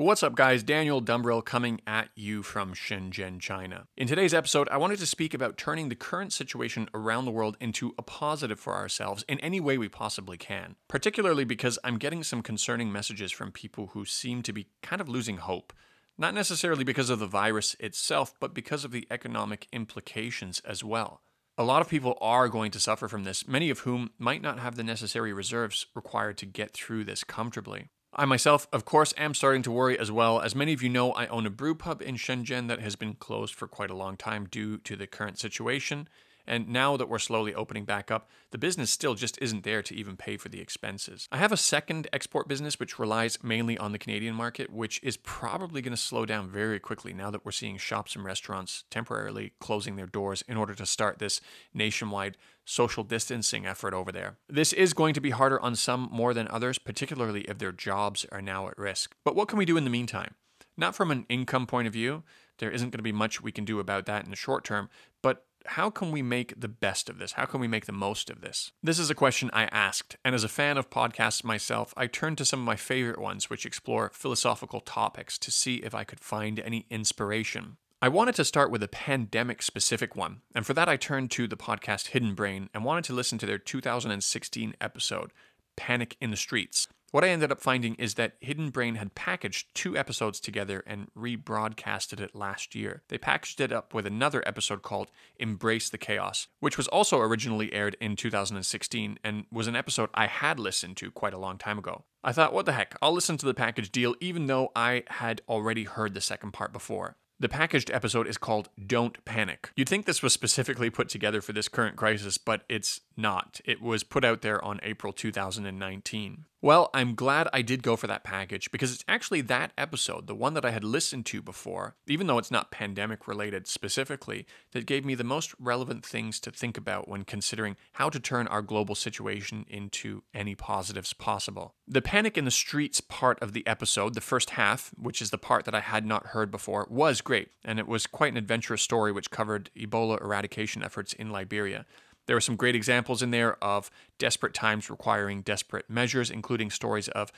What's up, guys? Daniel Dumbrill coming at you from Shenzhen, China. In today's episode, I wanted to speak about turning the current situation around the world into a positive for ourselves in any way we possibly can, particularly because I'm getting some concerning messages from people who seem to be kind of losing hope. Not necessarily because of the virus itself, but because of the economic implications as well. A lot of people are going to suffer from this, many of whom might not have the necessary reserves required to get through this comfortably. I myself, of course, am starting to worry as well. As many of you know, I own a brew pub in Shenzhen that has been closed for quite a long time due to the current situation. And now that we're slowly opening back up, the business still just isn't there to even pay for the expenses. I have a second export business which relies mainly on the Canadian market, which is probably going to slow down very quickly now that we're seeing shops and restaurants temporarily closing their doors in order to start this nationwide social distancing effort over there. This is going to be harder on some more than others, particularly if their jobs are now at risk. But what can we do in the meantime? Not from an income point of view, there isn't going to be much we can do about that in the short term, but how can we make the best of this? How can we make the most of this? This is a question I asked, and as a fan of podcasts myself, I turned to some of my favorite ones which explore philosophical topics to see if I could find any inspiration. I wanted to start with a pandemic specific one, and for that I turned to the podcast Hidden Brain and wanted to listen to their 2016 episode, Panic in the Streets. What I ended up finding is that Hidden Brain had packaged two episodes together and rebroadcasted it last year. They packaged it up with another episode called Embrace the Chaos, which was also originally aired in 2016 and was an episode I had listened to quite a long time ago. I thought, what the heck, I'll listen to the package deal even though I had already heard the second part before. The packaged episode is called Don't Panic. You'd think this was specifically put together for this current crisis, but it's not. It was put out there on April 2019. Well, I'm glad I did go for that package because it's actually that episode, the one that I had listened to before, even though it's not pandemic related specifically, that gave me the most relevant things to think about when considering how to turn our global situation into any positives possible. The panic in the streets part of the episode, the first half, which is the part that I had not heard before, was great, and it was quite an adventurous story which covered Ebola eradication efforts in Liberia. There were some great examples in there of desperate times requiring desperate measures, including stories of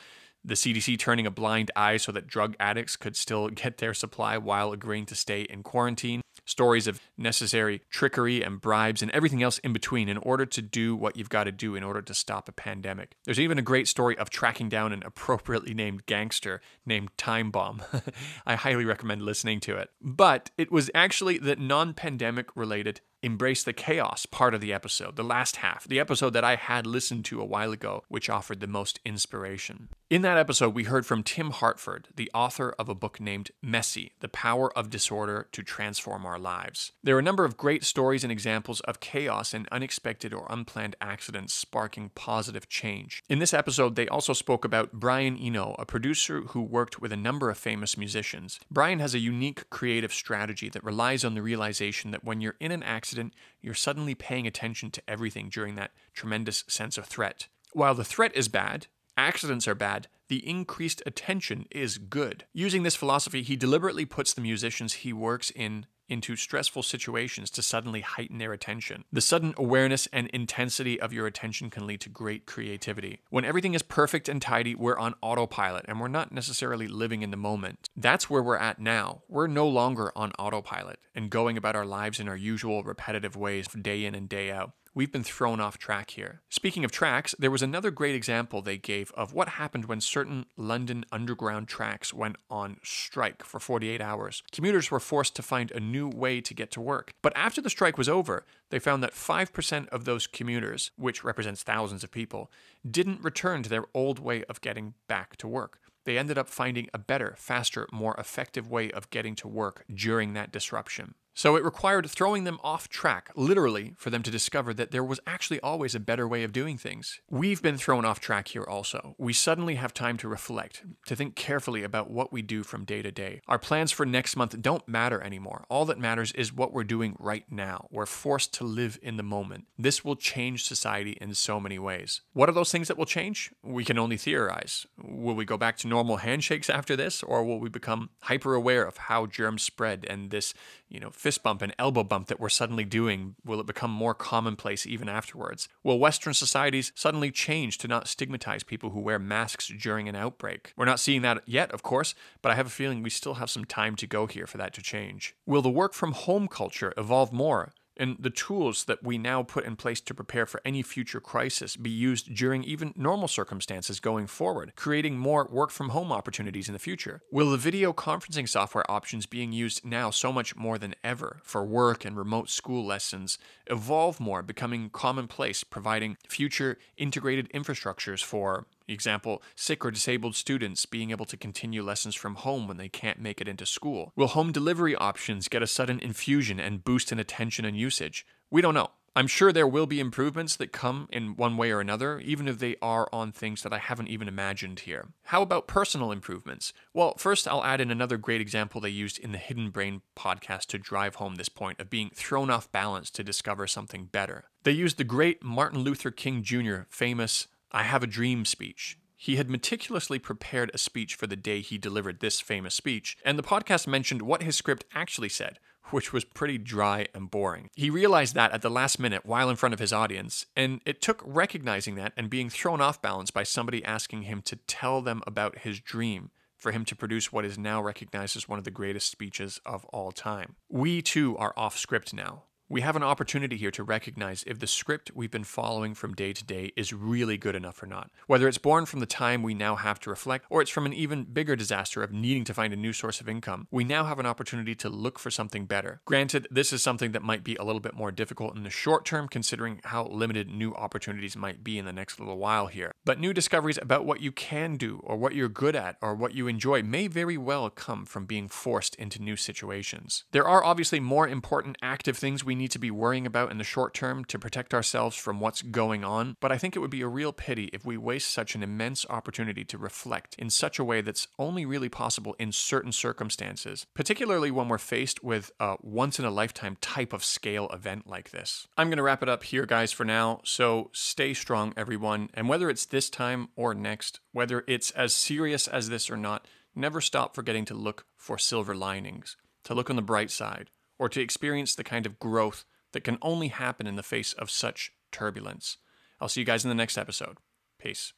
the CDC turning a blind eye so that drug addicts could still get their supply while agreeing to stay in quarantine. Stories of necessary trickery and bribes and everything else in between in order to do what you've got to do in order to stop a pandemic. There's even a great story of tracking down an appropriately named gangster named Time Bomb. I highly recommend listening to it. But it was actually the non pandemic related Embrace the Chaos part of the episode, the last half, the episode that I had listened to a while ago, which offered the most inspiration. In that episode, we heard from Tim Harford, the author of a book named Messy The Power of Disorder to Transform Our Lives. There are a number of great stories and examples of chaos and unexpected or unplanned accidents sparking positive change. In this episode, they also spoke about Brian Eno, a producer who worked with a number of famous musicians. Brian has a unique creative strategy that relies on the realization that when you're in an accident, accident, you're suddenly paying attention to everything during that tremendous sense of threat. While the threat is bad, accidents are bad, the increased attention is good. Using this philosophy, he deliberately puts the musicians he works in into stressful situations to suddenly heighten their attention. The sudden awareness and intensity of your attention can lead to great creativity. When everything is perfect and tidy, we're on autopilot and we're not necessarily living in the moment. That's where we're at now. We're no longer on autopilot and going about our lives in our usual repetitive ways day in and day out. We've been thrown off track here. Speaking of tracks, there was another great example they gave of what happened when certain London Underground tracks went on strike for 48 hours. Commuters were forced to find a new way to get to work. But after the strike was over, they found that 5% of those commuters, which represents thousands of people, didn't return to their old way of getting back to work they ended up finding a better, faster, more effective way of getting to work during that disruption. So it required throwing them off track, literally, for them to discover that there was actually always a better way of doing things. We've been thrown off track here also. We suddenly have time to reflect, to think carefully about what we do from day to day. Our plans for next month don't matter anymore. All that matters is what we're doing right now. We're forced to live in the moment. This will change society in so many ways. What are those things that will change? We can only theorize. Will we go back to normal handshakes after this, or will we become hyper aware of how germs spread and this you know, fist bump and elbow bump that we're suddenly doing, will it become more commonplace even afterwards? Will Western societies suddenly change to not stigmatize people who wear masks during an outbreak? We're not seeing that yet, of course, but I have a feeling we still have some time to go here for that to change. Will the work from home culture evolve more? And the tools that we now put in place to prepare for any future crisis be used during even normal circumstances going forward, creating more work from home opportunities in the future? Will the video conferencing software options being used now so much more than ever for work and remote school lessons evolve more, becoming commonplace, providing future integrated infrastructures for Example, sick or disabled students being able to continue lessons from home when they can't make it into school. Will home delivery options get a sudden infusion and boost in attention and usage? We don't know. I'm sure there will be improvements that come in one way or another, even if they are on things that I haven't even imagined here. How about personal improvements? Well, first, I'll add in another great example they used in the Hidden Brain podcast to drive home this point of being thrown off balance to discover something better. They used the great Martin Luther King Jr. famous I Have a Dream speech. He had meticulously prepared a speech for the day he delivered this famous speech, and the podcast mentioned what his script actually said, which was pretty dry and boring. He realized that at the last minute while in front of his audience, and it took recognizing that and being thrown off balance by somebody asking him to tell them about his dream for him to produce what is now recognized as one of the greatest speeches of all time. We too are off script now. We have an opportunity here to recognize if the script we've been following from day to day is really good enough or not. Whether it's born from the time we now have to reflect, or it's from an even bigger disaster of needing to find a new source of income, we now have an opportunity to look for something better. Granted, this is something that might be a little bit more difficult in the short term, considering how limited new opportunities might be in the next little while here. But new discoveries about what you can do, or what you're good at, or what you enjoy may very well come from being forced into new situations. There are obviously more important active things we need to be worrying about in the short term to protect ourselves from what's going on, but I think it would be a real pity if we waste such an immense opportunity to reflect in such a way that's only really possible in certain circumstances, particularly when we're faced with a once in a lifetime type of scale event like this. I'm going to wrap it up here, guys, for now. So stay strong, everyone. And whether it's this time or next, whether it's as serious as this or not, never stop forgetting to look for silver linings, to look on the bright side, or to experience the kind of growth that can only happen in the face of such turbulence. I'll see you guys in the next episode. Peace.